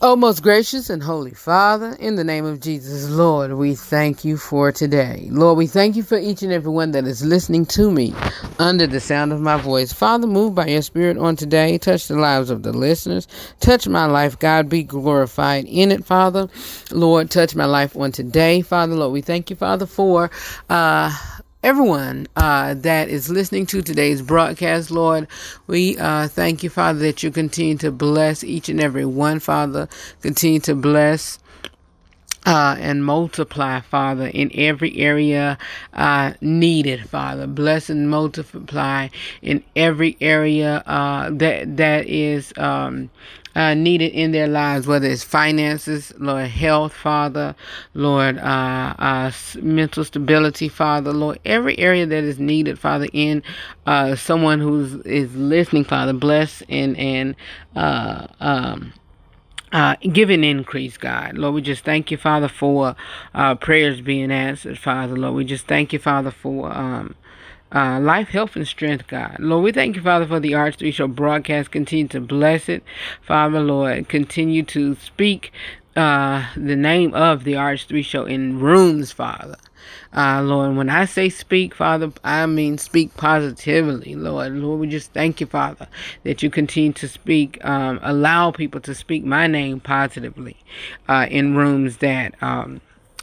Oh, most gracious and holy Father, in the name of Jesus, Lord, we thank you for today. Lord, we thank you for each and every one that is listening to me under the sound of my voice. Father, move by your Spirit on today. Touch the lives of the listeners. Touch my life. God, be glorified in it, Father. Lord, touch my life on today, Father. Lord, we thank you, Father, for. Uh, everyone uh, that is listening to today's broadcast, Lord. We uh, thank you, Father, that you continue to bless each and every one, Father. Continue to bless. Uh, and multiply, Father, in every area uh, needed, Father. Bless and multiply in every area uh, that that is um, uh, needed in their lives, whether it's finances, Lord, health, Father, Lord, uh, uh, mental stability, Father, Lord, every area that is needed, Father, in uh, someone who's is listening, Father, bless and and uh, um, uh, give an increase, God. Lord, we just thank you, Father, for uh, prayers being answered, Father. Lord, we just thank you, Father, for um, uh, life, health, and strength, God. Lord, we thank you, Father, for the RH3 Show broadcast. Continue to bless it, Father, Lord. Continue to speak uh, the name of the RH3 Show in rooms, Father. Uh, Lord, when I say speak, Father, I mean speak positively, Lord. Lord, we just thank you, Father, that you continue to speak, um, allow people to speak my name positively uh, in rooms that. Um,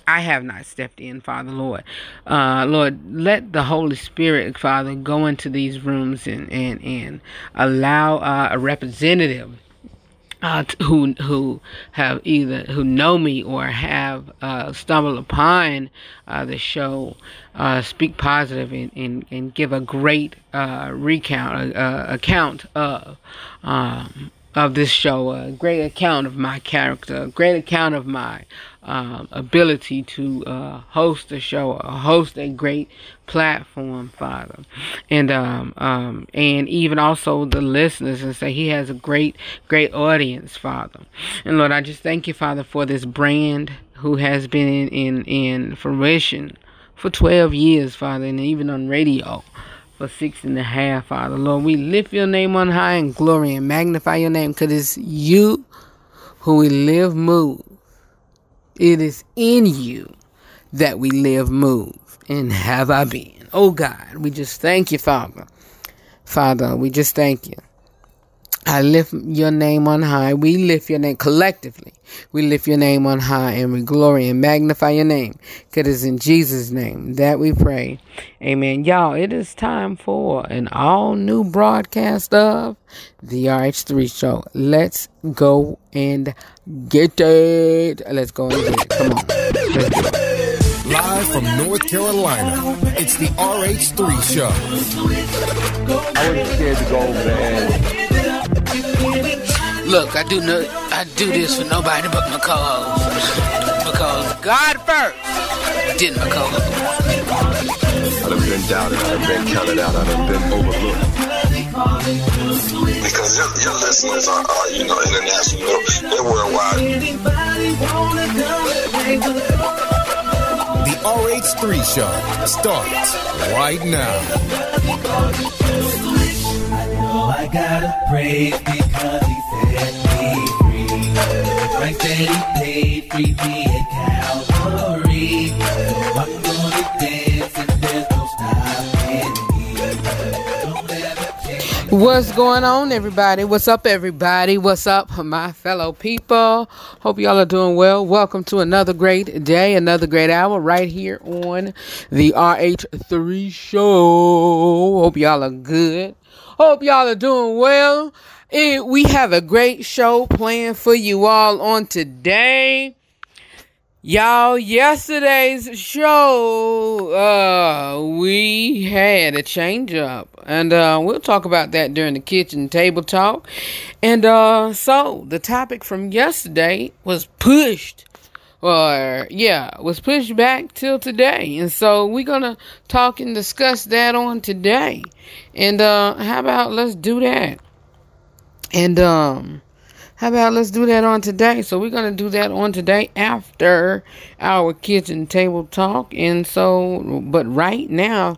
I have not stepped in, Father, Lord. Uh, Lord, let the Holy Spirit, Father, go into these rooms and, and, and allow uh, a representative uh, who who have either who know me or have uh, stumbled upon uh, the show uh, speak positive and, and, and give a great uh, recount uh, account of um, of this show, a great account of my character, a great account of my um, ability to uh, host a show, or host a great platform, Father, and um, um, and even also the listeners, and say He has a great, great audience, Father. And Lord, I just thank you, Father, for this brand who has been in in, in fruition for 12 years, Father, and even on radio for six and a half, Father. Lord, we lift your name on high and glory and magnify your name because it's you who we live, move. It is in you that we live, move, and have our being. Oh God, we just thank you, Father. Father, we just thank you. I lift your name on high. We lift your name collectively. We lift your name on high and we glory and magnify your name. Because it's in Jesus' name that we pray. Amen. Y'all, it is time for an all new broadcast of the RH3 show. Let's go and get it. Let's go and get it. Come on. Live from North Carolina, it's the RH3 show. I wasn't scared to go over there Look, I do no, I do this for nobody but my co-host. Because God first, did my co-host. I done been doubted, I done been counted out, I done been overlooked. Because your, your listeners are, are, you know, international, they're worldwide. The RH3 show starts right now. I gotta praise because he set me free. Price that he paid, free me at Calvary. I'm gonna dance and there's no stopping me. What's going on, everybody? What's up, everybody? What's up, my fellow people? Hope y'all are doing well. Welcome to another great day, another great hour right here on the RH3 show. Hope y'all are good. Hope y'all are doing well. And we have a great show planned for you all on today. Y'all, yesterday's show, uh, we had a change up. And, uh, we'll talk about that during the kitchen table talk. And, uh, so the topic from yesterday was pushed. Or, yeah, was pushed back till today. And so we're gonna talk and discuss that on today. And, uh, how about let's do that? And, um, how about let's do that on today? So we're gonna do that on today after our kitchen table talk. And so, but right now,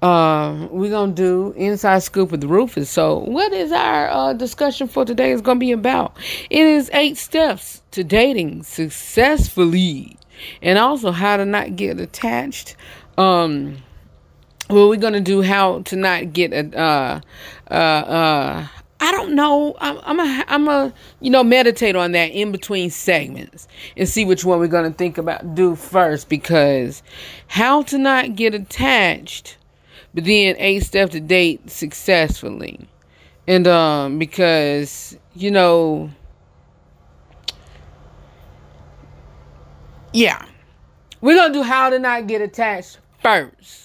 uh, we're gonna do inside scoop with Rufus. So, what is our uh, discussion for today? Is gonna be about? It is eight steps to dating successfully, and also how to not get attached. Um, well, we're gonna do how to not get a. Uh, uh, uh, I don't know. I'm, I'm a, I'm a, you know, meditate on that in between segments and see which one we're gonna think about do first because how to not get attached but then eight steps to date successfully. And um because you know yeah. We're to do how to not get attached first.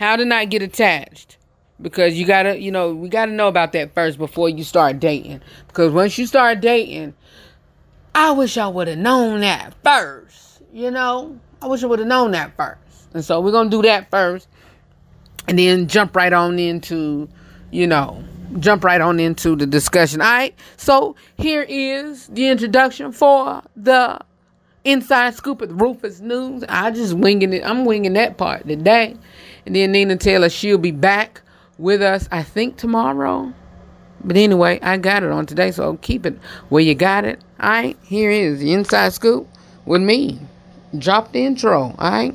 How to not get attached. Because you got to, you know, we got to know about that first before you start dating. Because once you start dating, I wish I would have known that first. You know, I wish I would have known that first. And so we're to do that first and then jump right on into, you know, jump right on into the discussion. All right. So here is the introduction for the inside scoop of Rufus News. I just winging it. I'm winging that part today. And then Nina Taylor, she'll be back with us, I think, tomorrow. But anyway, I got it on today, so keep it where you got it. All right, here is the inside scoop with me. Drop the intro. All right.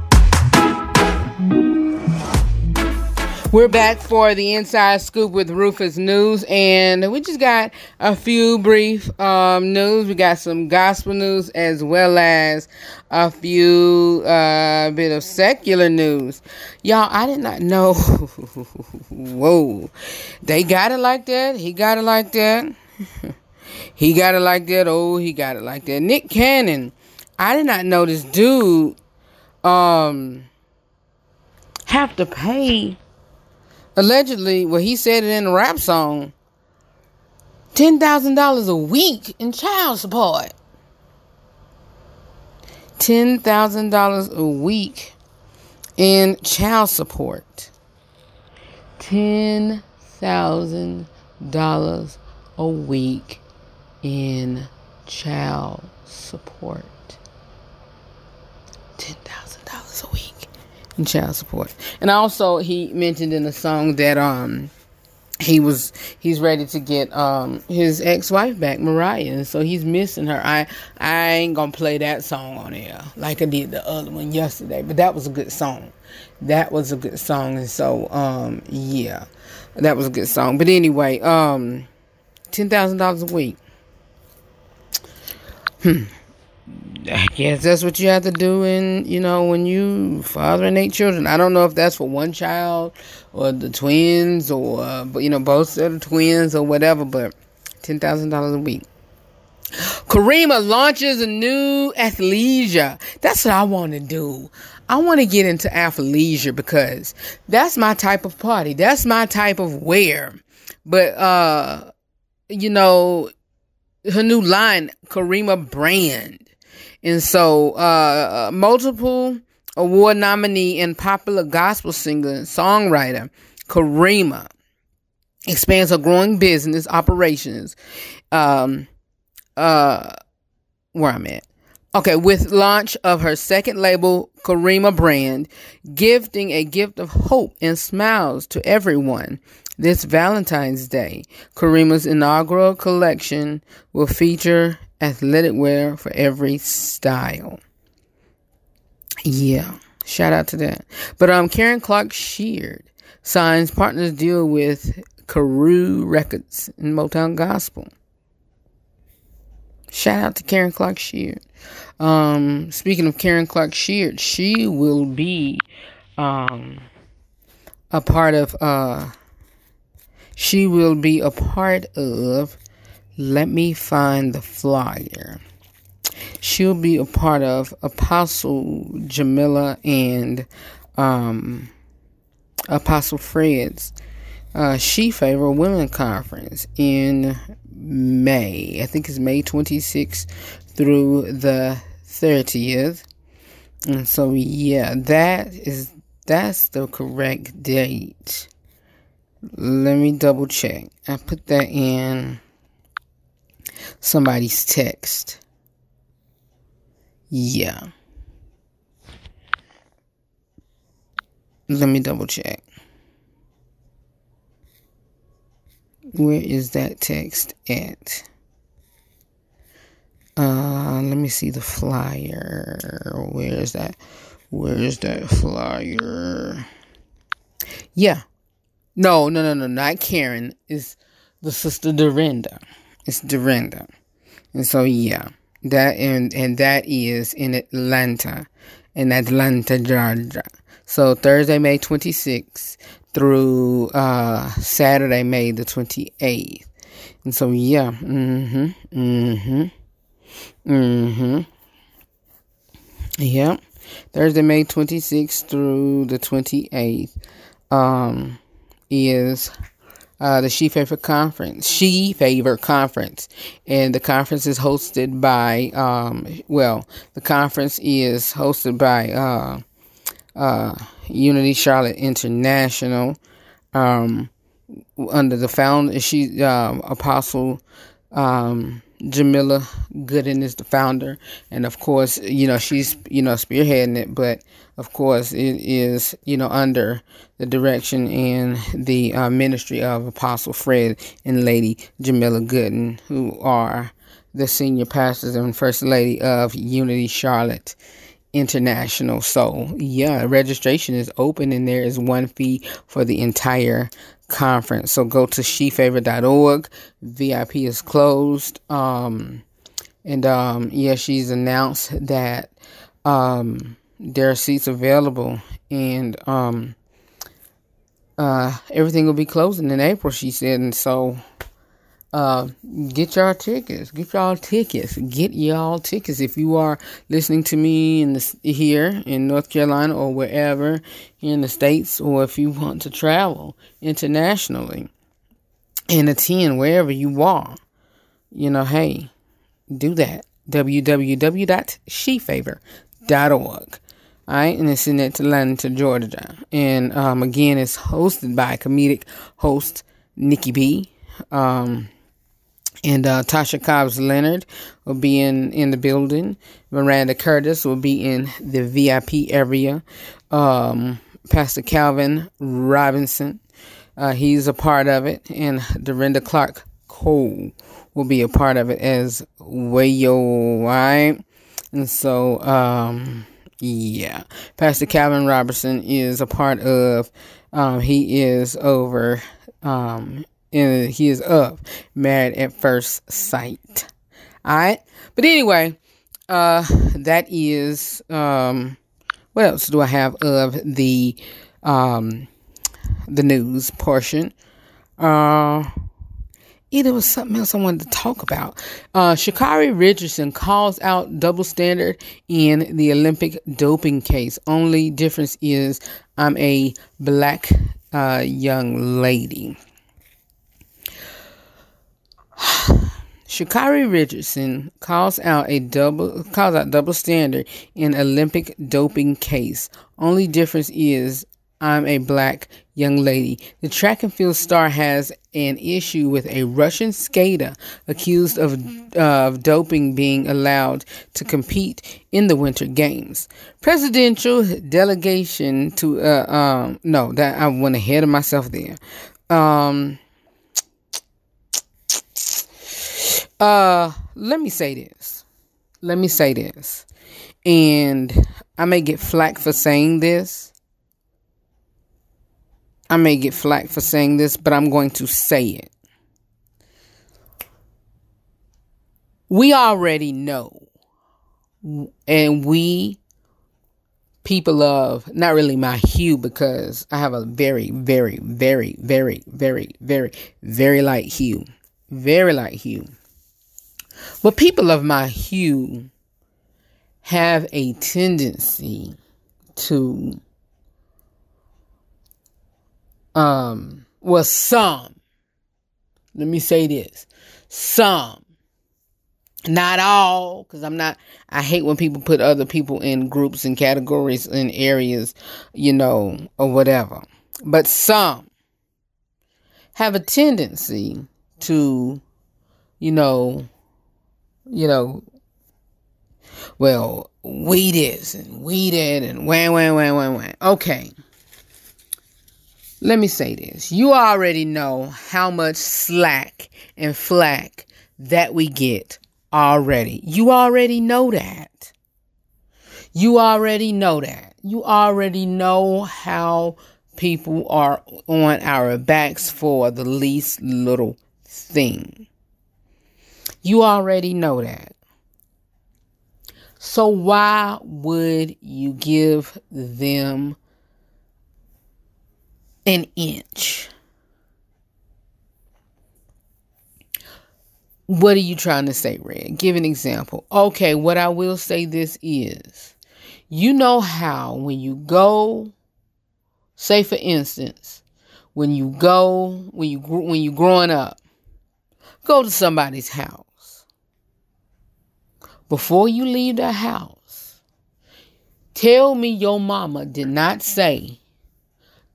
We're back for the inside scoop with Rufus News, and we just got a few brief um, news. We got some gospel news as well as a few uh, bit of secular news. Y'all, I did not know. Whoa, they got it like that. He got it like that. he got it like that. Oh, he got it like that. Nick Cannon. I did not know this dude um have to pay allegedly, well, he said it in a rap song, ten thousand dollars a week in child support. Ten thousand dollars a week in child support. Ten thousand dollars a week in child support. Ten thousand dollars a week and child support. And also he mentioned in the song that um he was he's ready to get um his ex-wife back mariah. And so he's missing her. I i ain't gonna play that song on air like i did the other one yesterday but that was a good song. That was a good song. And so um yeah that was a good song. But anyway um ten thousand dollars a week. Hmm I guess that's what you have to do in, you know, when you fathering eight children. I don't know if that's for one child or the twins or, uh, you know, both of the twins or whatever, but $10,000 a week. Karima launches a new athleisure. That's what I want to do. I want to get into athleisure because that's my type of party. That's my type of wear. But, uh, you know, her new line, Karima brand and so, uh, uh, multiple award nominee and popular gospel singer and songwriter Karima expands her growing business operations. Um, uh, where I'm at. Okay, with launch of her second label, Karima brand, gifting a gift of hope and smiles to everyone this Valentine's Day. Karima's inaugural collection will feature athletic wear for every style. Yeah, shout out to that. But um, Karen Clark Sheard signs partners deal with Karew Records and Motown Gospel. Shout out to Karen Clark Sheard. Um, speaking of Karen Clark Sheard, she will be um, a part of. Uh, she will be a part of let me find the flyer. She'll be a part of Apostle Jamila and um, Apostle Fred's uh, She Favor Women Conference in May. I think it's May 26th through the 30th. And so yeah, that is that's the correct date. Let me double check. I put that in somebody's text. Yeah. Let me double check. Where is that text at? Uh, let me see the flyer. Where is that? Where is that flyer? Yeah. No, no, no, no, not Karen. It's the sister Dorinda. It's Dorinda. And so yeah. That and and that is in Atlanta. In Atlanta, Georgia. So Thursday, May 26th through uh Saturday, May the 28th. And so yeah. Mm-hmm. Mm-hmm. Mm-hmm. Yep. Thursday, May 26th through the 28th um, is uh, the She Favorite Conference. She Favor Conference. And the conference is hosted by, um, well, the conference is hosted by uh, uh, Unity Charlotte International um, under the founder, she, um, Apostle um, Jamila Gooden is the founder, and of course, you know she's you know spearheading it. But of course, it is you know under the direction and the uh, ministry of Apostle Fred and Lady Jamila Gooden, who are the senior pastors and first lady of Unity Charlotte International. So yeah, registration is open, and there is one fee for the entire conference. So go to shefavor.org. VIP is closed. Um, and um, yeah, she's announced that um, there are seats available, and um, uh, everything will be closing in April. She said, and so uh, get y'all tickets. Get y'all tickets. Get y'all tickets. If you are listening to me in the here in North Carolina or wherever in the states, or if you want to travel internationally and attend wherever you are, you know, hey, do that. www.shefavor.org. All right, and it's in Atlanta, Georgia. And um, again, it's hosted by comedic host Nikki B. Um, and uh, Tasha Cobbs Leonard will be in, in the building. Maranda Curtis will be in the VIP area. Um, Pastor Calvin Robinson, uh, he's a part of it. And Dorinda Clark Cole will be a part of it as well. Right? And so, um, yeah. Pastor Calvin Roberson is a part of, um, he is over um, and he is up married at first sight all right but anyway uh that is um what else do i have of the um the news portion uh yeah, there was something else I wanted to talk about. Uh, Sha'Carri Richardson calls out double standard in the Olympic doping case. Only difference is I'm a black uh, young lady. Sha'Carri Richardson calls out a double calls out double standard in Olympic doping case. Only difference is I'm a black young lady. The track and field star has an issue with a Russian skater accused of uh, of doping being allowed to compete in the Winter Games. Presidential delegation to uh, um no that I went ahead of myself there. Um Uh, let me say this. Let me say this. And I may get flack for saying this. I may get flack for saying this, but I'm going to say it. We already know. And we, people of, not really my hue, because I have a very, very, very, very, very, very, very light hue. Very light hue but people of my hue have a tendency to, um, well, some, let me say this, some Not all, because I'm not, I hate when people put other people in groups and categories and areas, you know, or whatever. But some have a tendency to, you know, you know, well, we this and we that and wham, wham, wham, wham, wham. Okay. Let me say this. You already know how much slack and flack that we get already. You already know that. You already know that. You already know how people are on our backs for the least little thing. You already know that. So why would you give them an inch? What are you trying to say, Red? Give an example. Okay, what I will say this is you know how when you go, say for instance, when you go, when you when you growing up, go to somebody's house. Before you leave the house, tell me your mama did not say,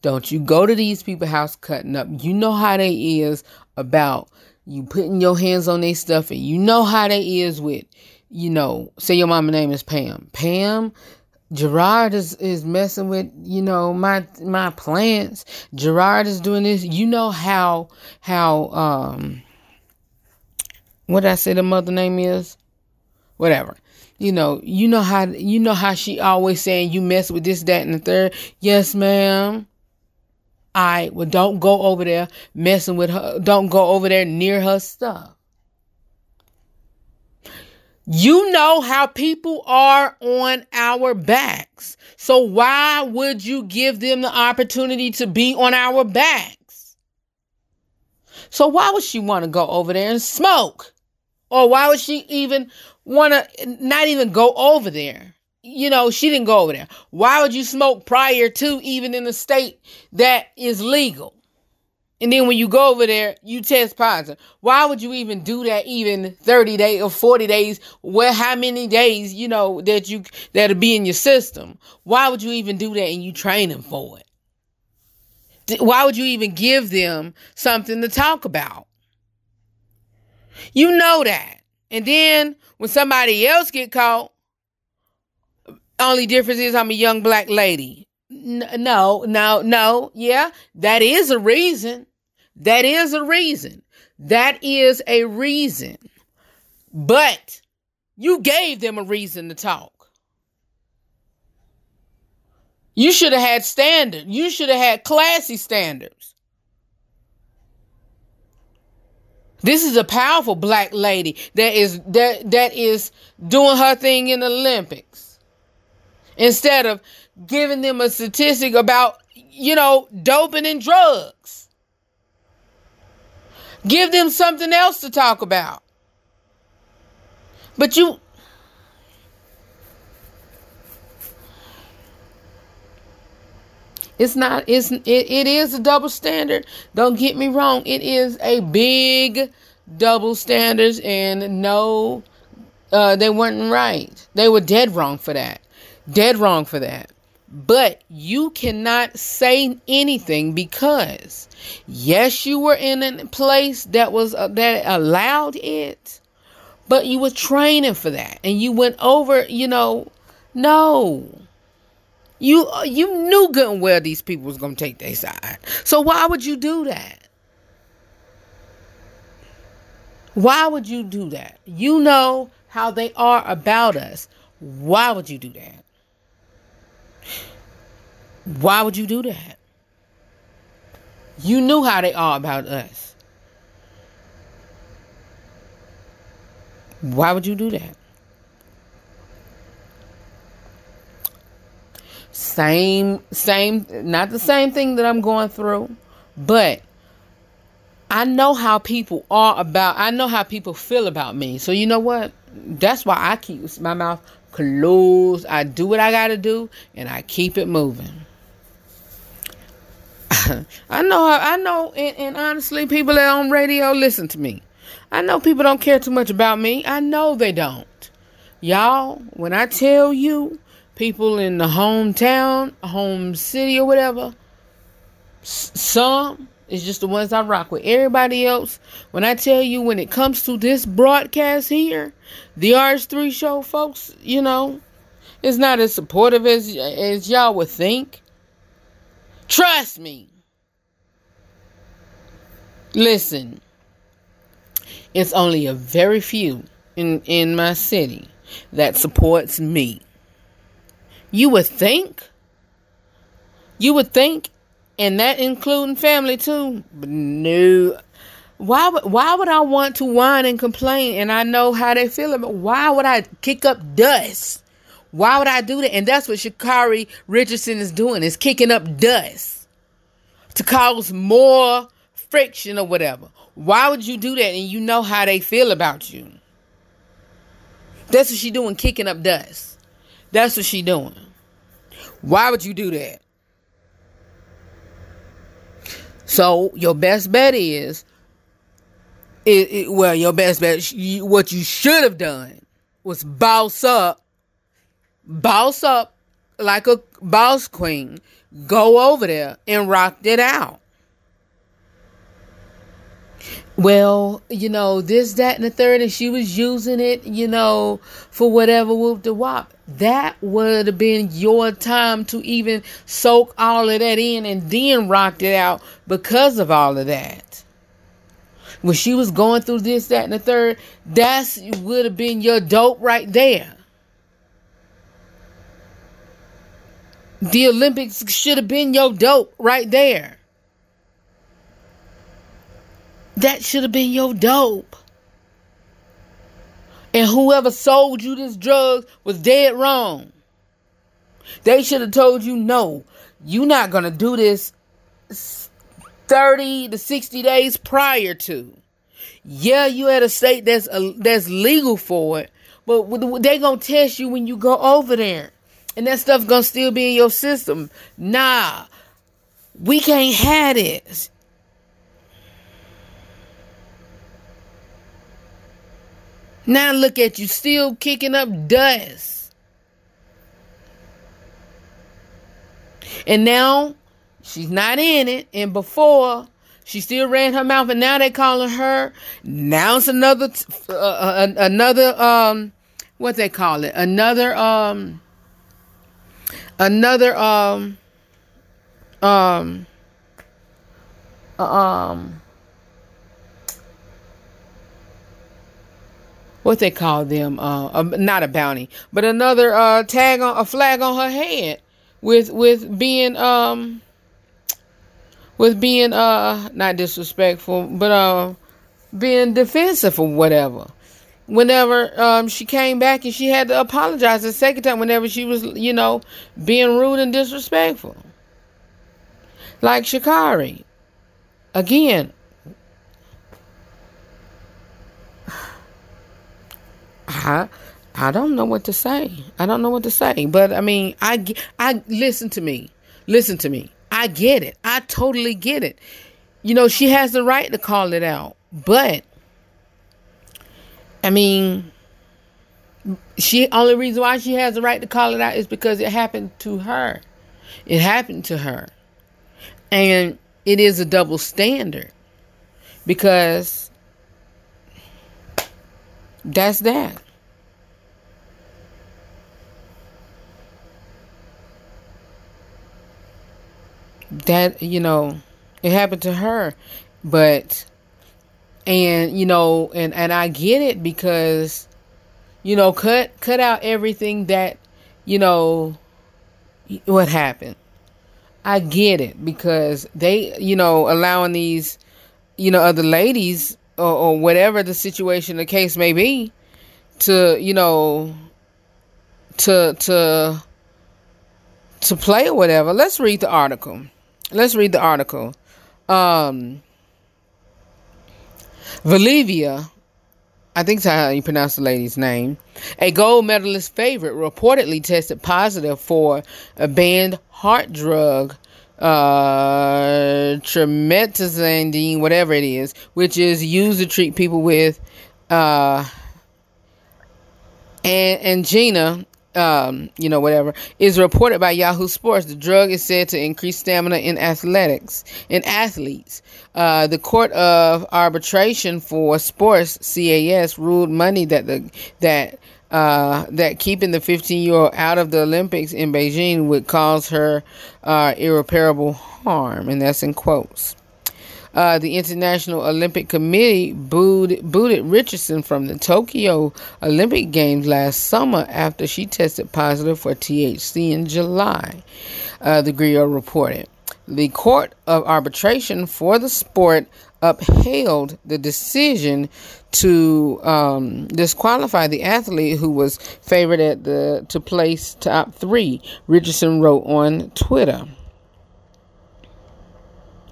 don't you go to these people's house cutting up. You know how they is about you putting your hands on their stuff and you know how they is with, you know, say your mama name is Pam. Pam, Gerard is, is messing with, you know, my my plants. Gerard is doing this. You know how how um what I say the mother name is? Whatever. You know, you know how you know how she always saying you mess with this, that, and the third. Yes, ma'am. Right, well, don't go over there messing with her. Don't go over there near her stuff. You know how people are on our backs. So why would you give them the opportunity to be on our backs? So why would she want to go over there and smoke? Or why would she even want to not even go over there? you know, she didn't go over there. Why would you smoke prior to even in a state that is legal? And then when you go over there, you test positive. Why would you even do that even 30 days or 40 days? Well, how many days, you know, that you that'll be in your system? Why would you even do that and you train them for it? Why would you even give them something to talk about? You know that. And then when somebody else get caught, only difference is I'm a young black lady. no, no, no. Yeah, that is a reason. That is a reason. That is a reason. But you gave them a reason to talk. You should have had standard. You should have had classy standards. This is a powerful black lady that is that that is doing her thing in the Olympics instead of giving them a statistic about, you know, doping and drugs. Give them something else to talk about. But you. It's not, it's, it, it is a double standard. Don't get me wrong. It is a big double standards and no, uh, they weren't right. They were dead wrong for that. Dead wrong for that. But you cannot say anything because yes, you were in a place that was uh, that allowed it, but you were training for that and you went over, you know, no. You uh, you knew good and well these people was going to take their side. So why would you do that? Why would you do that? You know how they are about us. Why would you do that? Why would you do that? You knew how they are about us. Why would you do that? Same, same, not the same thing that I'm going through, but I know how people are about, I know how people feel about me. So, you know what? That's why I keep my mouth closed. I do what I got to do and I keep it moving. I know, I know, and, and honestly, people that on radio listen to me. I know people don't care too much about me. I know they don't. Y'all, when I tell you, people in the hometown, home city, or whatever, s- some is just the ones I rock with. Everybody else, when I tell you, when it comes to this broadcast here, the RH3 show, folks, you know, it's not as supportive as as y'all would think. Trust me. Listen, it's only a very few in in my city that supports me. You would think. You would think, and that including family too. But no. Why would why would I want to whine and complain and I know how they feel about why would I kick up dust? Why would I do that? And that's what Sha'Carri Richardson is doing, is kicking up dust to cause more friction or whatever. Why would you do that and you know how they feel about you? That's what she doing, kicking up dust. That's what she doing. Why would you do that? So your best bet is, it, it, well, your best bet, what you should have done was boss up, boss up like a boss queen, go over there and rock it out. Well, you know, this, that, and the third, and she was using it, you know, for whatever whoop the wop. That would have been your time to even soak all of that in and then rocked it out because of all of that. When she was going through this, that, and the third, that's would have been your dope right there. The Olympics should have been your dope right there. That should have been your dope. And whoever sold you this drug was dead wrong. They should have told you, no, you're not going to do this 30 to 60 days prior to. Yeah, you at a state that's uh, that's legal for it, but they going to test you when you go over there. And that stuff going to still be in your system. Nah, we can't have this. Now look at you still kicking up dust. And now she's not in it. And before she still ran her mouth, and now they calling her. Now it's another, uh, uh, another, um, what they call it, another, um, another, um, um, um. What they call them uh, uh, not a bounty but another uh tag on a flag on her head with with being um with being uh not disrespectful but uh being defensive or whatever. Whenever um she came back and she had to apologize the second time whenever she was you know being rude and disrespectful. Like Sha'Carri. Again I I don't know what to say. I don't know what to say. But I mean, I I listen to me. Listen to me. I get it. I totally get it. You know, she has the right to call it out. But I mean, she only reason why she has the right to call it out is because it happened to her. It happened to her. And it is a double standard. Because that's that. That, you know, it happened to her. But and you know, and and I get it because you know, cut cut out everything that, you know, what happened. I get it because they, you know, allowing these, you know, other ladies or, or whatever the situation, the case may be, to you know, to to to play or whatever. Let's read the article. Let's read the article. Um, Valieva, I think that's how you pronounce the lady's name, a gold medalist favorite, reportedly tested positive for a banned heart drug uh, whatever it is, which is used to treat people with uh, and angina um, you know, whatever, is reported by Yahoo Sports. The drug is said to increase stamina in athletics, in athletes. Uh, the Court of Arbitration for Sports (CAS) ruled Monday that the that uh, that keeping the 15 year old out of the Olympics in Beijing would cause her uh, irreparable harm, and that's in quotes. Uh, the International Olympic Committee booed, booted Richardson from the Tokyo Olympic Games last summer after she tested positive for THC in July, uh, the Grio reported. The Court of Arbitration for the sport upheld the decision to um, disqualify the athlete who was favored at the to place top three. Richardson wrote on Twitter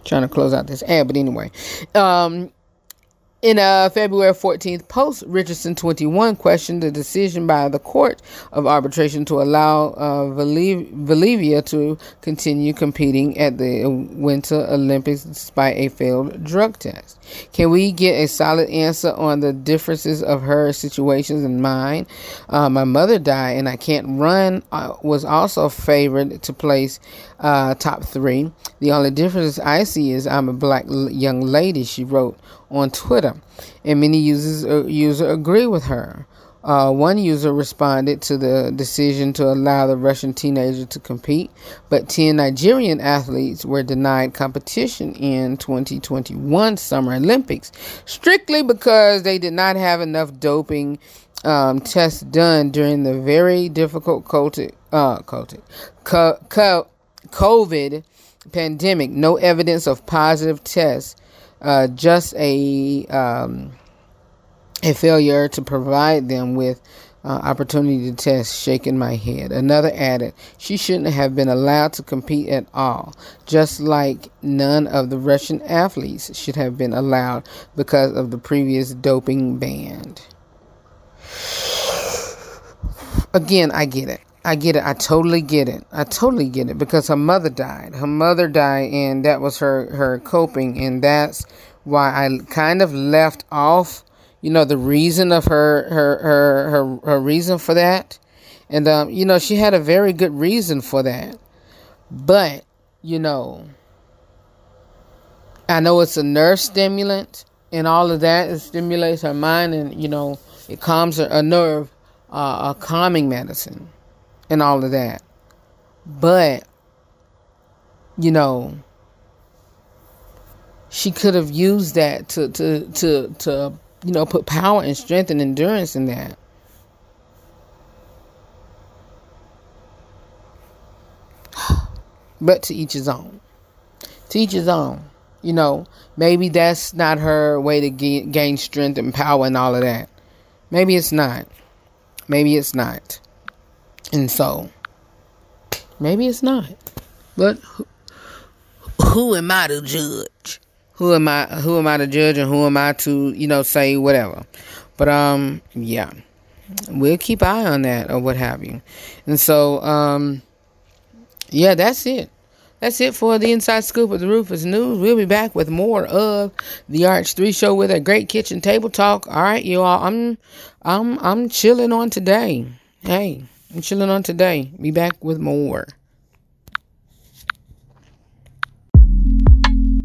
trying to close out this ad, but anyway. Um, in a February 14th post, Richardson 21 questioned the decision by the Court of Arbitration to allow uh, Valieva to continue competing at the Winter Olympics despite a failed drug test. Can we get a solid answer on the differences of her situations and mine? Uh, my mother died and I can't run, I was also favored to place uh, top three. The only difference I see is I'm a black young lady, she wrote on Twitter, and many users uh, user agree with her. Uh, one user responded to the decision to allow the Russian teenager to compete, but 10 Nigerian athletes were denied competition in 2021 Summer Olympics strictly because they did not have enough doping um, tests done during the very difficult COVID, uh, COVID, COVID pandemic. No evidence of positive tests uh, just a um, a failure to provide them with uh, opportunity to test. Shaking my head. Another added, she shouldn't have been allowed to compete at all. Just like none of the Russian athletes should have been allowed because of the previous doping ban. Again, I get it. I get it. I totally get it. I totally get it because her mother died. Her mother died, and that was her her coping, and that's why I kind of left off. You know the reason of her her her her, her reason for that, and um, you know she had a very good reason for that, but you know, I know it's a nerve stimulant and all of that. It stimulates her mind, and you know it calms her, a nerve, uh, a calming medicine and all of that. But, you know, she could have used that to, to, to, to, you know, put power and strength and endurance in that. But to each his own. To each his own. You know, maybe that's not her way to gain, gain strength and power and all of that. Maybe it's not. Maybe it's not. And so, maybe it's not. But who, who am I to judge? Who am I? Who am I to judge, and who am I to, you know, say whatever? But um, yeah, we'll keep eye on that or what have you. And so um, yeah, that's it. That's it for the inside scoop of the Rufus News. We'll be back with more of the RH3 show with a great kitchen table talk. All right, you all. I'm I'm I'm chilling on today. Hey. I'm chilling on today. Be back with more.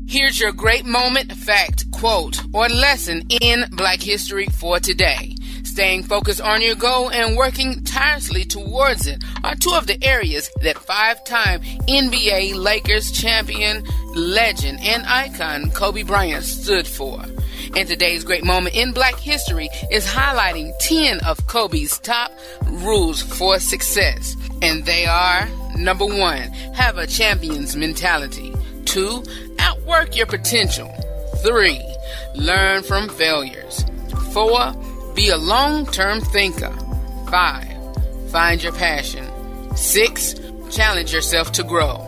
Here's your great moment, fact, quote, or lesson in Black history for today. Staying focused on your goal and working tirelessly towards it are two of the areas that five time NBA Lakers champion, legend, and icon Kobe Bryant stood for. And today's great moment in black history is highlighting 10 of Kobe's top rules for success. And they are number one, have a champion's mentality. Two, outwork your potential. Three, learn from failures. Four, be a long term thinker. Five, find your passion. Six, challenge yourself to grow.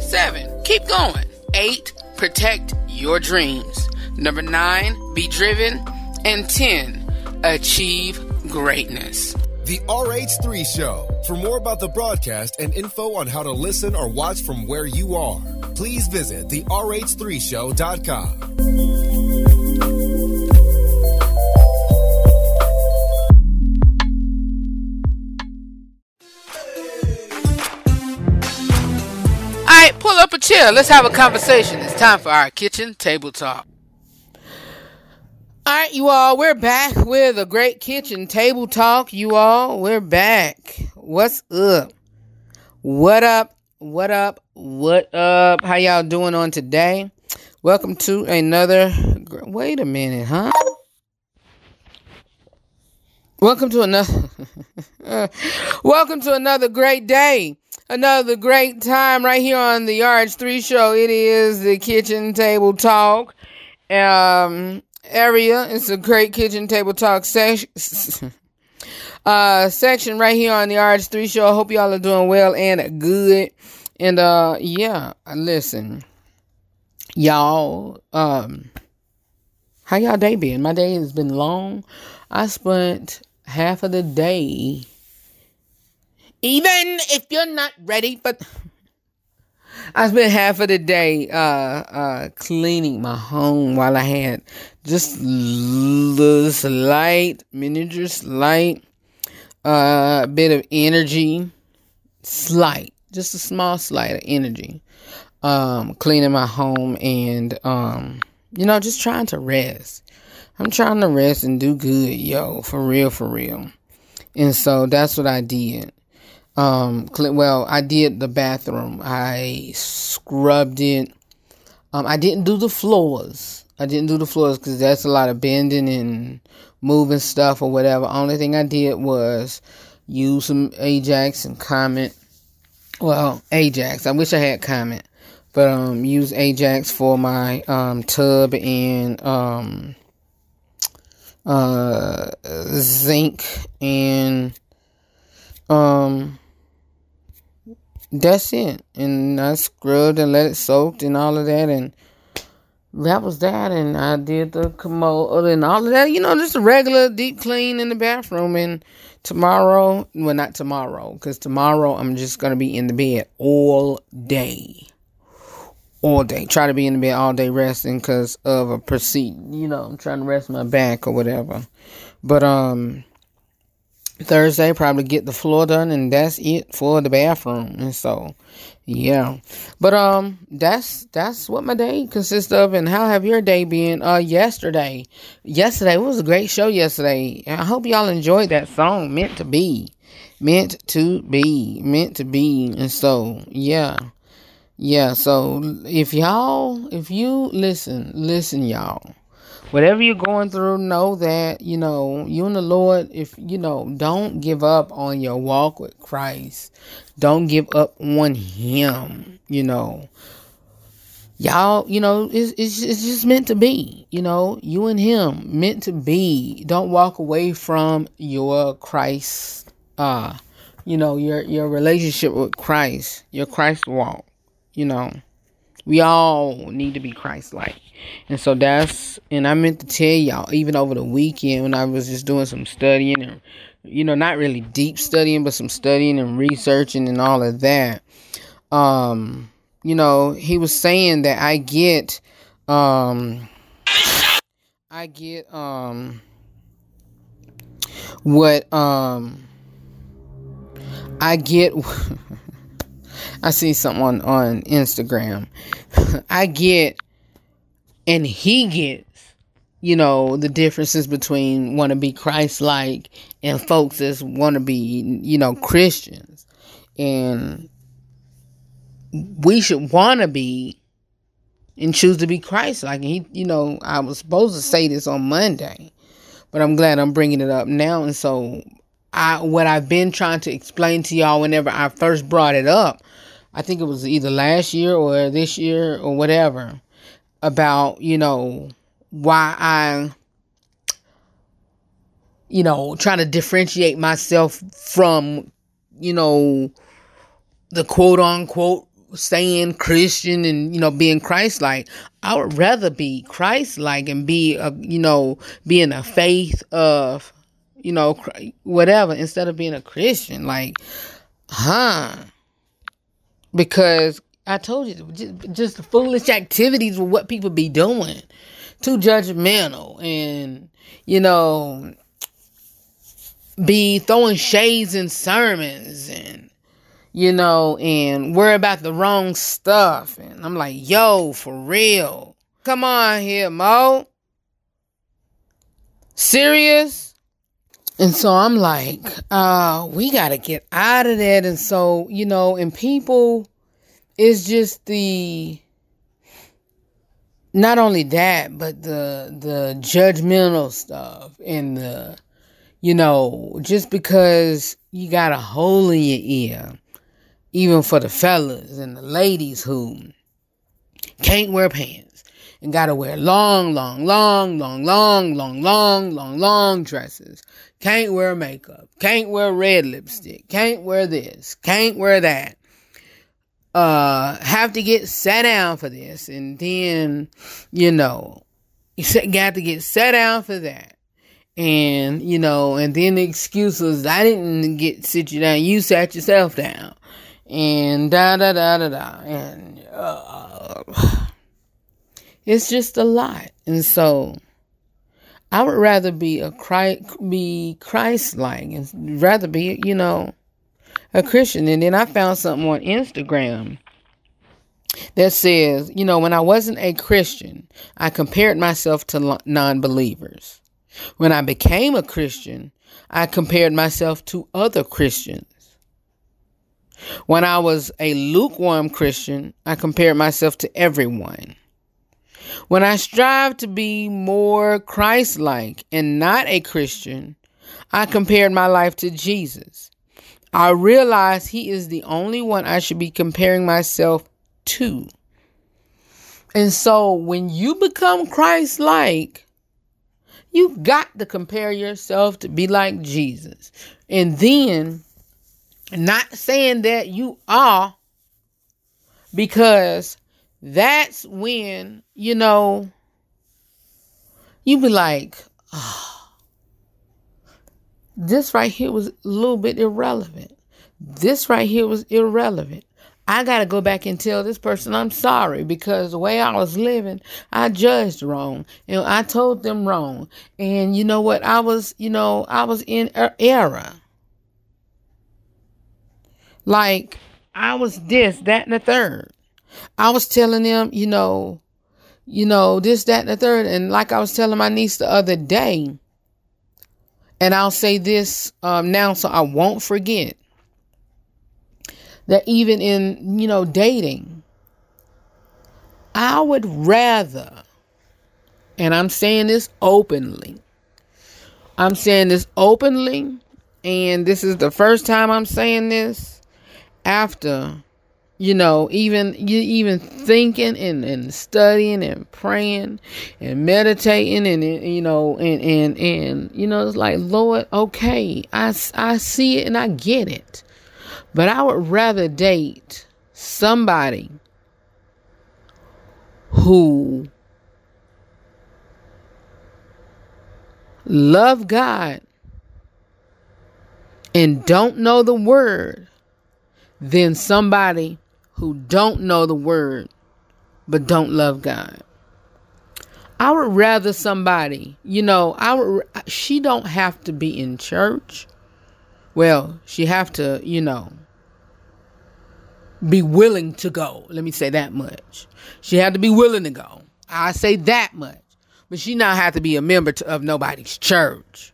Seven, keep going. Eight, protect your dreams. Number nine, be driven. And 10, achieve greatness. The RH3 Show For more about the broadcast and info on how to listen or watch from where you are, please visit the RH3show.com. All right, pull up a chair. Let's have a conversation. It's time for our kitchen table talk. All right, you all, we're back with a great kitchen table talk. You all, we're back. What's up? What up? What up? What up? How y'all doing on today? Welcome to another. Wait a minute, huh? Welcome to another. Welcome to another great day. Another great time right here on the RH3 show. It is the kitchen table talk um, area. It's a great kitchen table talk section. Uh, section right here on the RH3 show. I hope y'all are doing well and good. And uh, yeah, listen, y'all. Um, how y'all day been? My day has been long. I spent half of the day even if you're not ready, but I spent half of the day uh, uh, cleaning my home while I had just little slight, miniature slight, uh, bit of energy, slight, just a small slight of energy, um, cleaning my home and, um, you know, just trying to rest. I'm trying to rest and do good, yo, for real, for real. And so that's what I did. Um, well, I did the bathroom. I scrubbed it. Um, I didn't do the floors. I didn't do the floors because that's a lot of bending and moving stuff or whatever. Only thing I did was use some Ajax and Comet. Well, Ajax. I wish I had Comet, but um, use Ajax for my um tub and um uh zinc and um that's it. And I scrubbed and let it soak and all of that. And that was that. And I did the commode and all of that. You know, just a regular deep clean in the bathroom. And tomorrow, well, not tomorrow, because tomorrow I'm just to be in the bed all day. All day. Try to be in the bed all day resting because of a procedure. You know, I'm trying to rest my back or whatever. But, um, Thursday, probably get the floor done, and that's it for the bathroom. And so, yeah. But um, that's that's what my day consists of. And how have your day been? Uh, yesterday, yesterday was a great show. Yesterday, I hope y'all enjoyed that song, "Meant to Be," meant to be, meant to be. And so, yeah, yeah. So if y'all, if you listen, listen, y'all whatever you're going through, know that, you know, you and the Lord, if, you know, don't give up on your walk with Christ. Don't give up on Him, you know. Y'all, you know, it's, it's, it's just meant to be, you know, you and Him, meant to be. Don't walk away from your Christ, uh, you know, your, your relationship with Christ, your Christ walk, you know. We all need to be Christ like. And so that's, and I meant to tell y'all, even over the weekend when I was just doing some studying and, you know, not really deep studying, but some studying and researching and all of that. Um, you know, he was saying that I get, um, I get, um, what, um, I get. I see someone on, Instagram. I get, and he gets, you know, the differences between want to be Christ like and folks that want to be, you know, Christians. And we should want to be and choose to be Christ like. He, you know, I was supposed to say this on Monday, but I'm glad I'm bringing it up now. And so, I what I've been trying to explain to y'all whenever I first brought it up I think it was either last year or this year or whatever, about, you know, why I, you know, trying to differentiate myself from, you know, the quote unquote saying Christian and, you know, being Christ like. I would rather be Christ like and be, a, you know, be in a faith of, you know, whatever, instead of being a Christian. Like, huh? Because I told you, just, just foolish activities of what people be doing. Too judgmental and, you know, be throwing shades in sermons and, you know, and worry about the wrong stuff. And I'm like, yo, for real. Come on here, Mo. Serious? And so I'm like, uh, we gotta get out of that. And so, you know, and people, it's just the not only that, but the the judgmental stuff and the you know, just because you got a hole in your ear, even for the fellas and the ladies who can't wear pants and gotta wear long, long, long, long, long, long, long, long, long dresses. Can't wear makeup. Can't wear red lipstick. Can't wear this. Can't wear that. Uh, have to get sat down for this, and then, you know, you got to get sat down for that and you know, and then the excuses I didn't get sit you down, you sat yourself down, and da da da da da, and uh, it's just a lot, and so I would rather be a Christ, be Christ like, and rather be you know a Christian. And then I found something on Instagram that says, you know, when I wasn't a Christian, I compared myself to non believers. When I became a Christian, I compared myself to other Christians. When I was a lukewarm Christian, I compared myself to everyone. When I strive to be more Christ like and not a Christian, I compared my life to Jesus. I realized He is the only one I should be comparing myself to. And so when you become Christ like, you got to compare yourself to be like Jesus. And then, not saying that you are, because that's when, you know, you be like, oh, this right here was a little bit irrelevant. This right here was irrelevant. I got to go back and tell this person I'm sorry because the way I was living, I judged wrong and I told them wrong. And you know what? I was, you know, I was in er- error. Like I was this, that, and the third. I was telling them, you know, you know, this, that, and the third. And like I was telling my niece the other day, and I'll say this um, now so I won't forget that even in, you know, dating, I would rather, and I'm saying this openly, I'm saying this openly, and this is the first time I'm saying this after, you know, even you even thinking and, and studying and praying and meditating and, and you know and and and you know it's like Lord, okay, I I see it and I get it. But I would rather date somebody who love God and don't know the word than somebody who don't know the word but don't love God. I would rather somebody, you know, I would she don't have to be in church. Well, she have to, you know, be willing to go. Let me say that much. She had to be willing to go. I say that much. But she not have to be a member to, of nobody's church.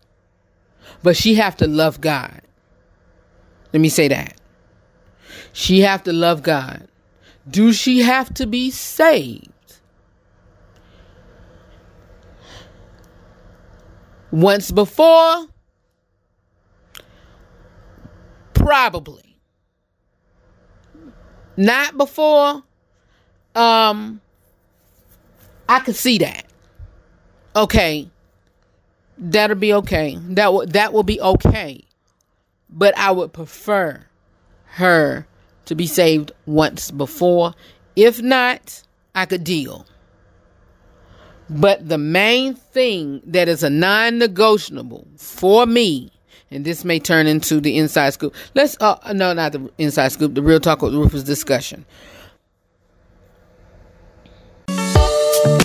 But she have to love God. Let me say that. She have to love God. Do she have to be saved? Once before? Probably not before, um, I could see that. Okay, that'll be okay. That will that will be okay. But I would prefer her to be saved once before. If not, I could deal. But the main thing that is a non negotiable for me, and this may turn into the inside scoop. Let's, uh, no, not the inside scoop, the real talk with Rufus discussion.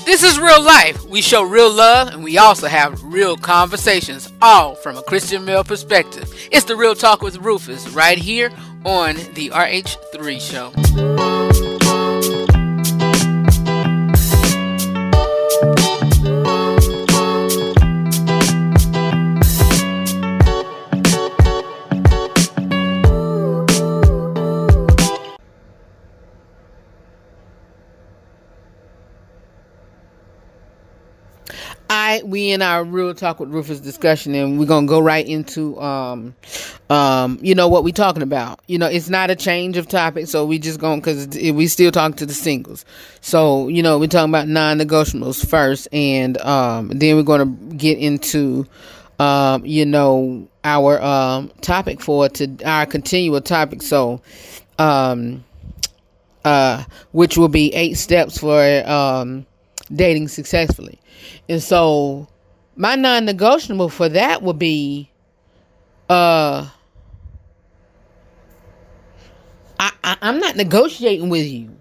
This is real life. We show real love and we also have real conversations, all from a Christian male perspective. It's the Real Talk with Rufus right here on the RH3 Show. We in our real talk with Rufus discussion, and we're gonna go right into um, um, you know what we talking about. You know, it's not a change of topic, so we just going because we still talking to the singles. So you know, we're talking about non-negotiables first, and um, then we're gonna get into um, you know, our um topic for to our continual topic. So, um, uh, which will be eight steps for um dating successfully. And so my non-negotiable for that would be uh I, I I'm not negotiating with you.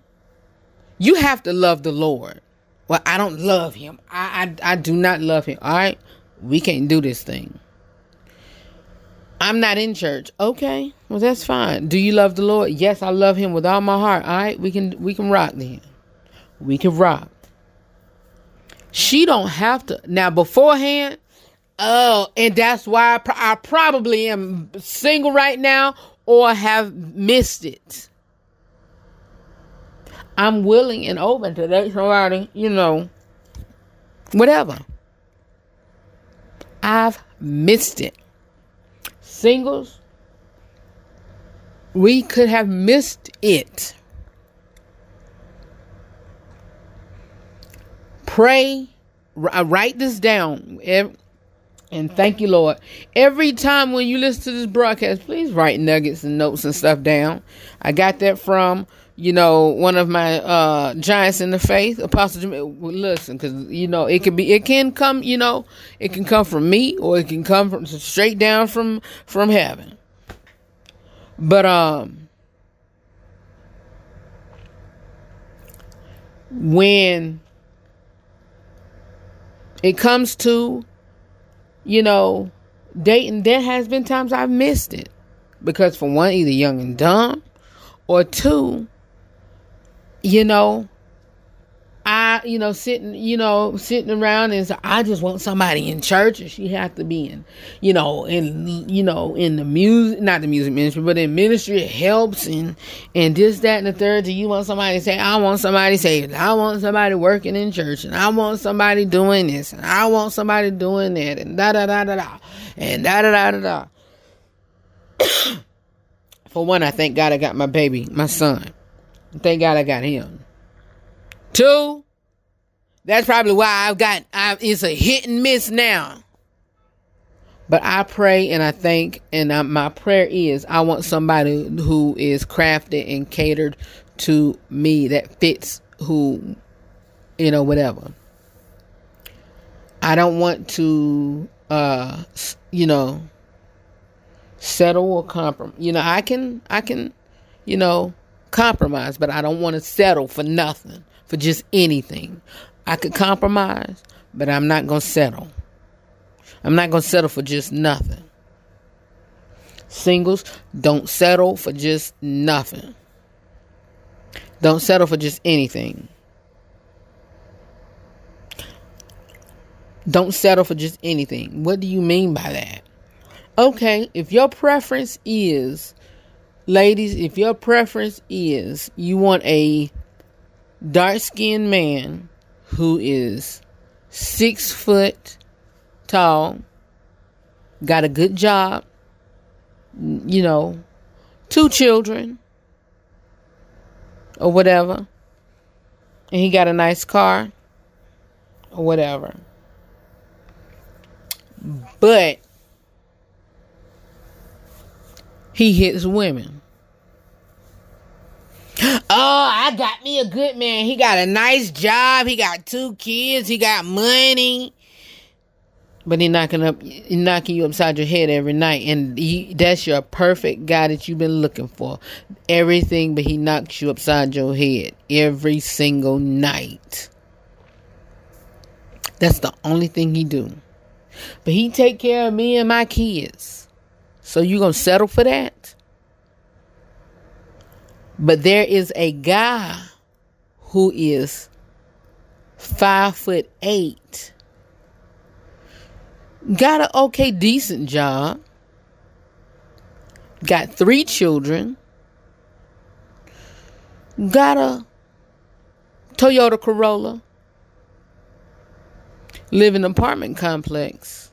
You have to love the Lord. Well, I don't love him. I I, I do not love him. All right? We can't do this thing. I'm not in church. Okay. Well, that's fine. Do you love the Lord? Yes, I love him with all my heart. All right? We can we can rock then. We can rock. She don't have to. Now, beforehand, oh, and that's why I, pro- I probably am single right now or have missed it. I'm willing and open to date somebody, you know, whatever. I've missed it. Singles, we could have missed it. Pray r- write this down and thank you lord. Every time when you listen to this broadcast please write nuggets and notes and stuff down. I got that from you know one of my uh giants in the faith apostle Jim- well, listen because you know it can be it can come you know it can come from me or it can come from straight down from from heaven. But um when it comes to, you know, dating, there has been times I've missed it. Because for one, either young and dumb, or two, you know, I, you know, sitting, you know, sitting around and so I just want somebody in church and she have to be in, you know, in, you know, in the music, not the music ministry, but in ministry, it helps and, and this, that, and the third. Do you want somebody to say, I want somebody saved. I want somebody working in church and I want somebody doing this and I want somebody doing that and da, da, da, da, da, and da, da, da, da, da. For one, I thank God I got my baby, my son. Thank God I got him. Two, that's probably why I've got I, it's a hit and miss now. But I pray and I think, and I, my prayer is I want somebody who is crafted and catered to me that fits who, you know, whatever. I don't want to, uh, you know, settle or compromise. You know, I can, I can, you know, compromise, but I don't want to settle for nothing for just anything. I could compromise, but I'm not going to settle. I'm not going to settle for just nothing. Singles, don't settle for just nothing. Don't settle for just anything. Don't settle for just anything. What do you mean by that? Okay, if your preference is, ladies, if your preference is you want a dark skinned man who is six foot tall, got a good job, you know, two children, or whatever, and he got a nice car, or whatever. But he hits women. Oh, I got me a good man. He got a nice job. He got two kids. He got money. But he knocking up, he knocking you upside your head every night, and he, that's your perfect guy that you've been looking for. Everything, but he knocks you upside your head every single night. That's the only thing he do. But he take care of me and my kids. So you gonna settle for that? But there is a guy who is five foot eight, got an okay, decent job, got three children, got a Toyota Corolla, live in an apartment complex.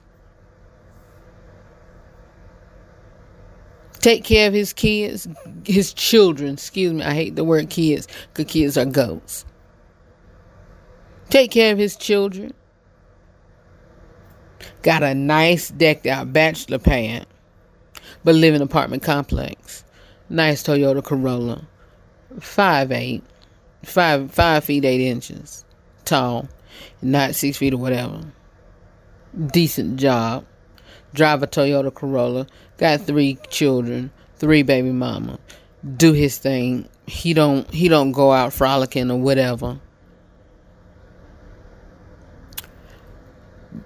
Take care of his kids, his children. Excuse me, I hate the word kids because kids are goats. Take care of his children. Got a nice decked out bachelor pad, but live in apartment complex. Nice Toyota Corolla, five eight, five five feet eight inches tall, not six feet or whatever. Decent job. Drive a Toyota Corolla got three children, three baby mama. Do his thing. He don't he don't go out frolicking or whatever.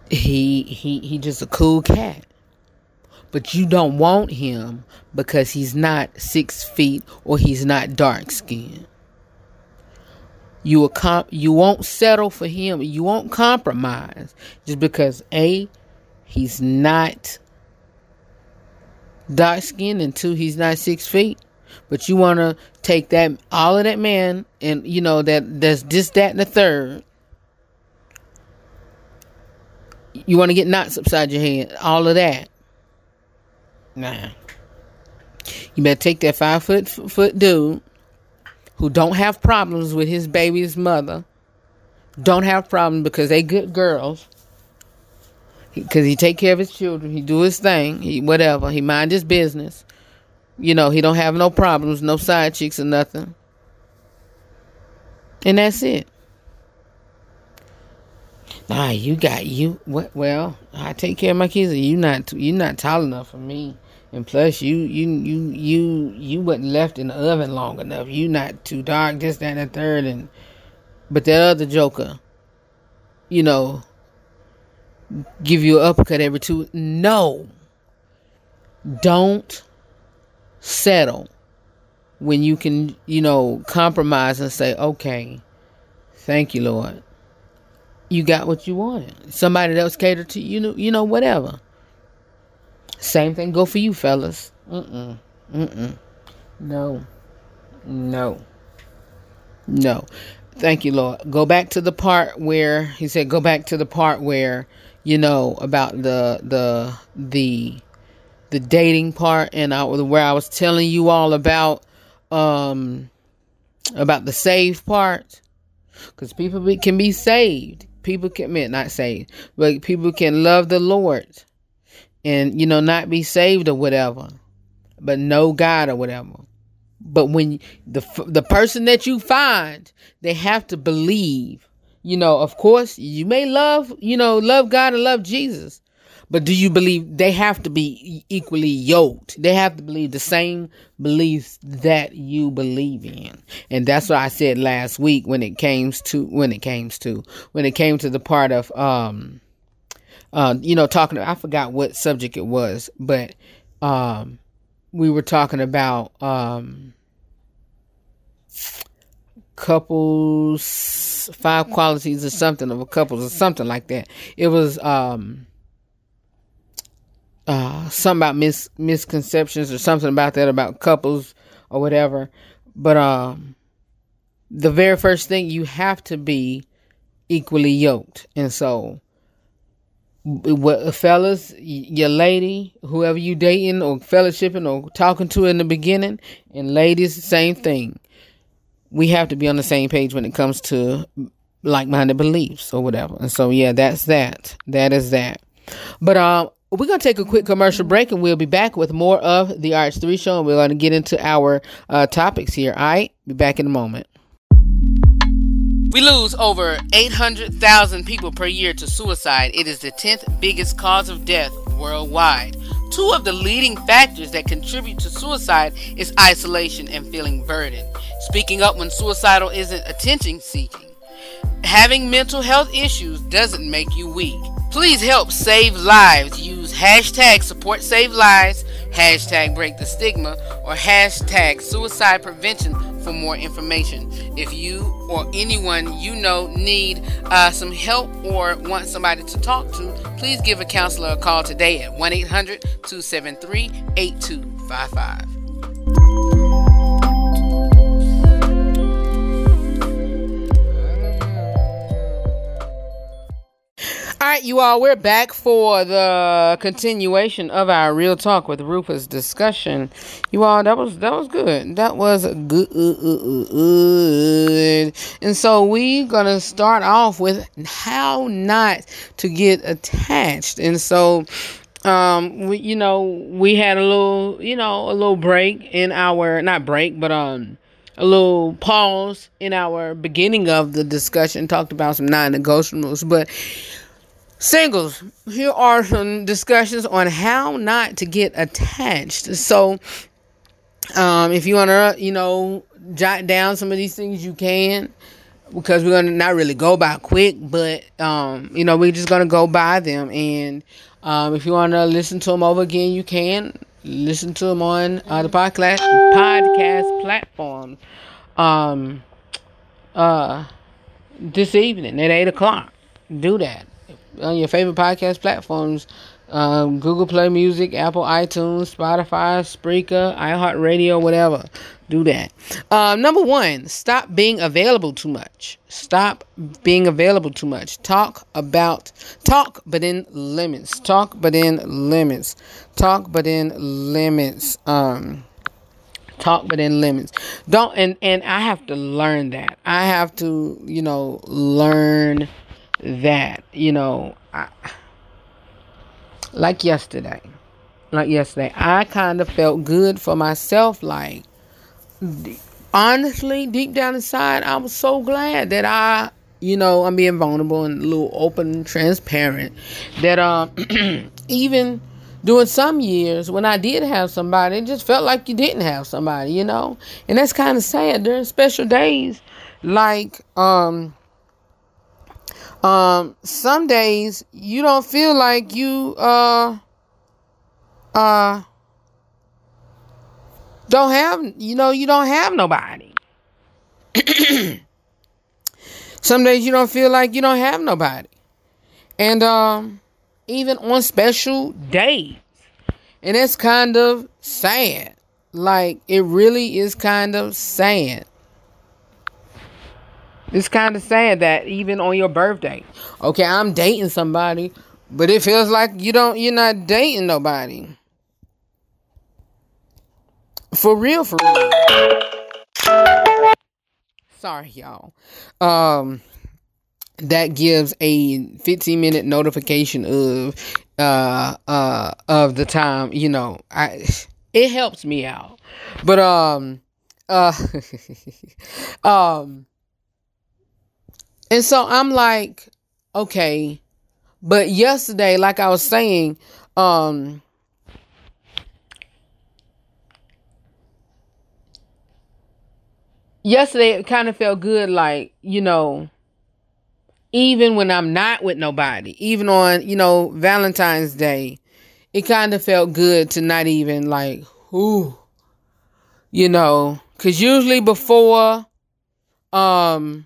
He he he just a cool cat. But you don't want him because he's not six feet or he's not dark skinned. You will comp- you won't settle for him. You won't compromise just because a he's not dark skinned and two he's not six feet. But you want to take that all of that man and you know that that's this that and the third. You want to get knots upside your head all of that. Nah. You better take that five foot foot dude who don't have problems with his baby's mother. Don't have problems because they good girls because he take care of his children. He do his thing. He whatever. He mind his business. You know, he don't have no problems, no side chicks or nothing. And that's it. Nah, you got you. What? Well, I take care of my kids. You not you not tall enough for me. And plus, you you you you you wasn't left in the oven long enough. You not too dark. This, that, and the third. And but that other joker, you know, give you an uppercut every two. No. Don't settle when you can, you know, compromise and say, okay, thank you, Lord. You got what you wanted. Somebody else catered to you, know, you know, whatever. Same thing go for you, fellas. Mm-mm. Mm-mm. No. No. No. Thank you, Lord. Go back to the part where he said, go back to the part where you know, about the the the the dating part and I, where I was telling you all about um about the save part. Because people be, can be saved. People can mean not saved but people can love the lord and you know not be saved or whatever but know god or whatever. But when the the person that you find they have to believe you know, of course, you may love, you know, love God and love Jesus. But do you believe they have to be equally yoked? They have to believe the same beliefs that you believe in. And that's what I said last week when it came to when it came to when it came to the part of um uh you know talking I forgot what subject it was, but um we were talking about um couples five qualities or something of a couple or something like that. It was um uh something about mis misconceptions or something about that about couples or whatever. But um the very first thing you have to be equally yoked. And so fellas, your lady, whoever you dating or fellowshipping or talking to in the beginning, and ladies, same thing we have to be on the same page when it comes to like minded beliefs or whatever. And so yeah, that's that. That is that. But uh we're going to take a quick commercial break and we'll be back with more of the RH3 show. And we're going to get into our uh, topics here. All right. Be back in a moment. We lose over 800,000 people per year to suicide. It is the 10th biggest cause of death worldwide. Two of the leading factors that contribute to suicide is isolation and feeling burdened. Speaking up when suicidal isn't attention seeking. Having mental health issues doesn't make you weak. Please help save lives. Use hashtag support save lives, hashtag break the stigma, or hashtag suicide prevention for more information. If you or anyone you know need uh, some help or want somebody to talk to, please give a counselor a call today at 1 800 273 8255. All right, you all, we're back for the continuation of our real talk with Rufus discussion. You all, that was that was good. That was good. And so we're gonna start off with how not to get attached. And so um we you know we had a little you know a little break in our not break but um a little pause in our beginning of the discussion talked about some non-negotiables but Singles, here are some discussions on how not to get attached. So, um, if you want to, you know, jot down some of these things, you can, because we're going to not really go by quick, but, um, you know, we're just going to go by them. And um, if you want to listen to them over again, you can listen to them on uh, the podcast, podcast platform um, uh, this evening at 8 o'clock. Do that on your favorite podcast platforms um, Google Play Music, Apple iTunes, Spotify, Spreaker, iHeartRadio, whatever. Do that. Um, number one, stop being available too much. Stop being available too much. Talk about, talk, but in limits. Talk, but in limits. Talk, but in limits. Um, talk but in limits don't and and i have to learn that i have to you know learn that you know I, like yesterday like yesterday i kind of felt good for myself like honestly deep down inside i was so glad that i you know i'm being vulnerable and a little open and transparent that um even during some years when i did have somebody it just felt like you didn't have somebody you know? And that's kind of sad during special days like um um, some days you don't feel like you uh uh don't have you know you don't have nobody. some days you don't feel like you don't have nobody. And um even on special days. And it's kind of sad. Like it really is kind of sad. It's kind of sad that even on your birthday, okay, I'm dating somebody, but it feels like you don't, you're not dating nobody. For real, for real. Sorry, y'all. Um, that gives a 15 minute notification of uh uh of the time you know i it helps me out but um uh um and so I'm like, okay. But yesterday, like I was saying, um, yesterday it kind of felt good, like, you know, even when I'm not with nobody, even on, you know, Valentine's Day, it kind of felt good to not even like, whoo, you know, because usually before, um,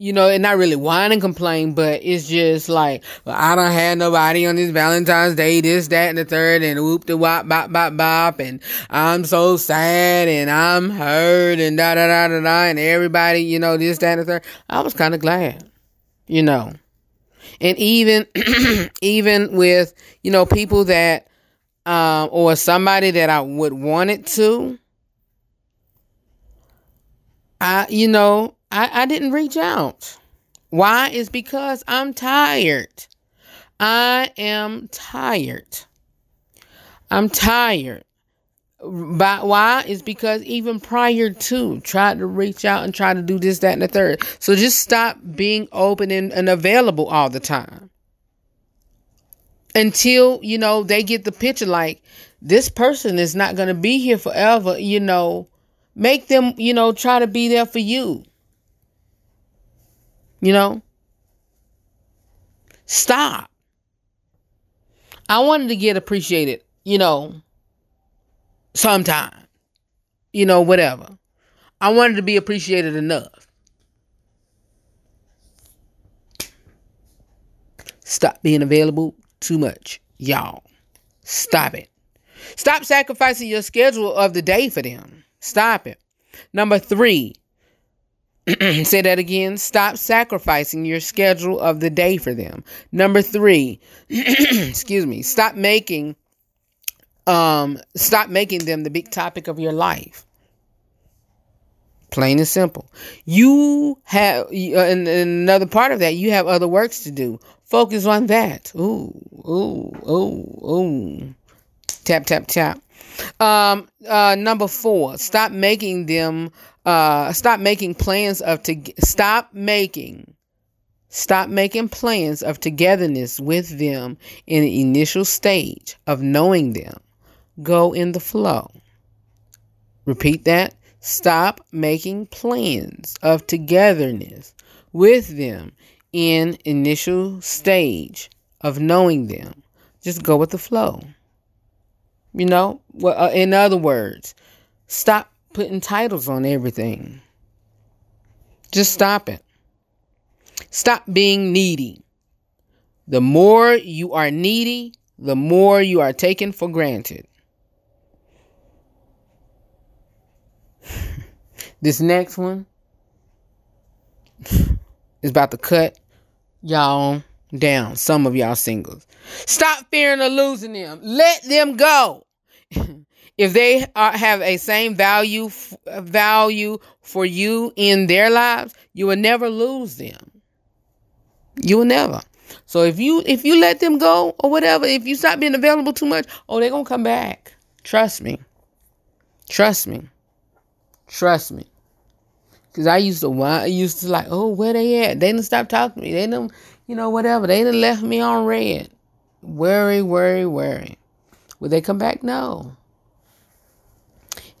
you know, and not really whine and complain, but it's just like, well, I don't have nobody on this Valentine's Day, this, that, and the third, and whoop the wop, bop, bop, bop, and I'm so sad, and I'm hurt, and da, da, da, da, da, and everybody, you know, this, that, and the third. I was kind of glad, you know. And even, even with, you know, people that, um, or somebody that I would want it to, I, you know, I, I didn't reach out. Why? Is because I'm tired. I am tired. I'm tired. But why? Is because even prior to tried to reach out and try to do this, that, and the third. So just stop being open and, and available all the time. Until, you know, they get the picture like this person is not to be here forever, you know. Make them, you know, try to be there for you. You know? Stop. I wanted to get appreciated, you know, sometime. You know, whatever. I wanted to be appreciated enough. Stop being available too much, y'all. Stop it. Stop sacrificing your schedule of the day for them. Stop it. Number three, say that again. Stop sacrificing your schedule of the day for them. Number three, excuse me. Stop making um, stop making them the big topic of your life. Plain and simple. You have, uh, and, and another part of that, you have other works to do. Focus on that. Ooh, ooh, ooh, ooh. Tap, tap, tap. Um, uh, number four, stop making them, uh, stop making plans of to stop making, stop making plans of togetherness with them in the initial stage of knowing them go in the flow. Repeat that. Stop making plans of togetherness with them in initial stage of knowing them. Just go with the flow. You know, well, uh, in other words, stop putting titles on everything. Just stop it. Stop being needy. The more you are needy, the more you are taken for granted. This next one is about to cut y'all down. Some of y'all singles. Stop fearing of losing them. Let them go. if they are, have a same value value for you in their lives, you will never lose them. You will never. So if you if you let them go or whatever, if you stop being available too much, oh, they're gonna come back. Trust me. Trust me. Trust me. Cause I used to I used to like, oh, where they at? They didn't stop talking to me. They didn't, you know, whatever. They didn't left me on read. Worry, worry, worry. Would they come back? No.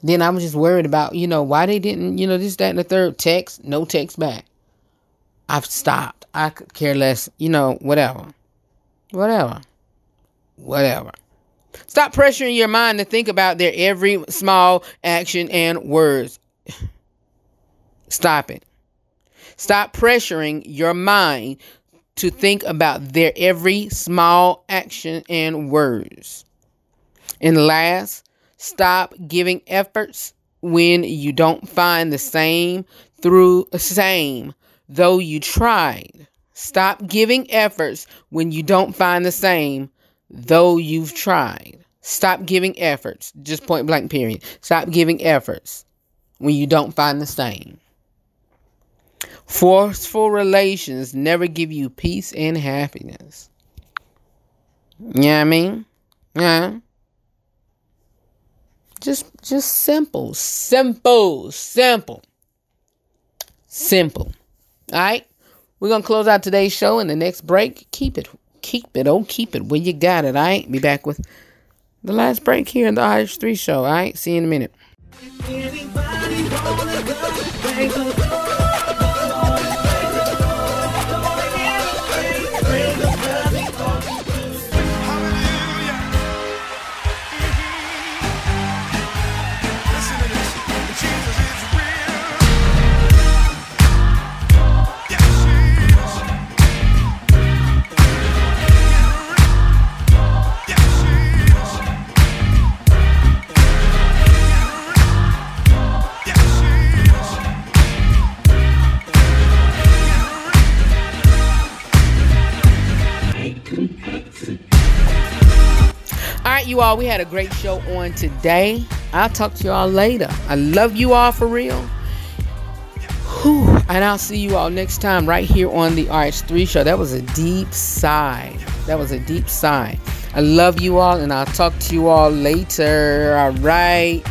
Then I was just worried about, you know, why they didn't, you know, this, that, and the third text, no text back. I've stopped. I could care less, you know, whatever. Whatever. Whatever. Stop pressuring your mind to think about their every small action and words. Stop it. Stop pressuring your mind to think about their every small action and words. And last, stop giving efforts when you don't find the same through the same though you tried. Stop giving efforts when you don't find the same though you've tried. Stop giving efforts. Just point blank, period. Stop giving efforts when you don't find the same. Forceful relations never give you peace and happiness. You know I mean? Yeah. Just just simple. Simple. Simple. Simple. Alright? We're gonna close out today's show in the next break. Keep it keep it, oh keep it where you got it, alright? Be back with the last break here in the RH3 show. All right, see you in a minute. All. We had a great show on today. I'll talk to you all later. I love you all for real. Whew. And I'll see you all next time right here on the RH3 show. That was a deep sigh. That was a deep sigh. I love you all, and I'll talk to you all later. All right.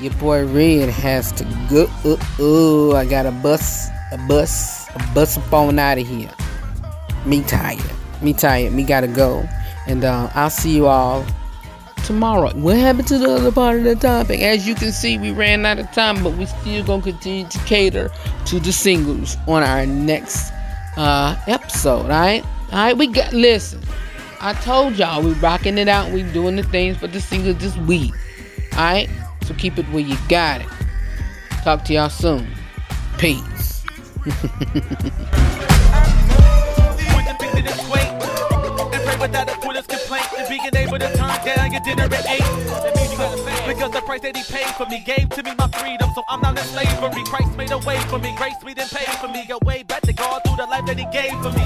Your boy Red has to go. Uh, uh, I got a bus, a bus, a bus on out of here. Me tired. Me tired. Me gotta go. And uh, I'll see you all tomorrow. What happened to the other part of the topic? As you can see, we ran out of time, but we still gonna continue to cater to the singles on our next uh, episode. All right. All right. We got. Listen. I told y'all we rocking it out. We doing the things for the singles this week. All right. So keep it where you got it. Talk to y'all soon. Peace. being able to turn down your dinner at eight. That means you gotta pay. Because the price that he paid for me gave to me my freedom. So I'm not in slavery. Christ made a way for me. Grace me then paid for me. A way back to God through the life that he gave for me.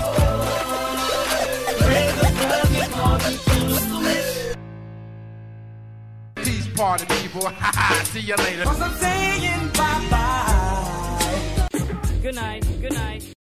Peace party people. See you later. I'm saying bye bye. Good night. Good night.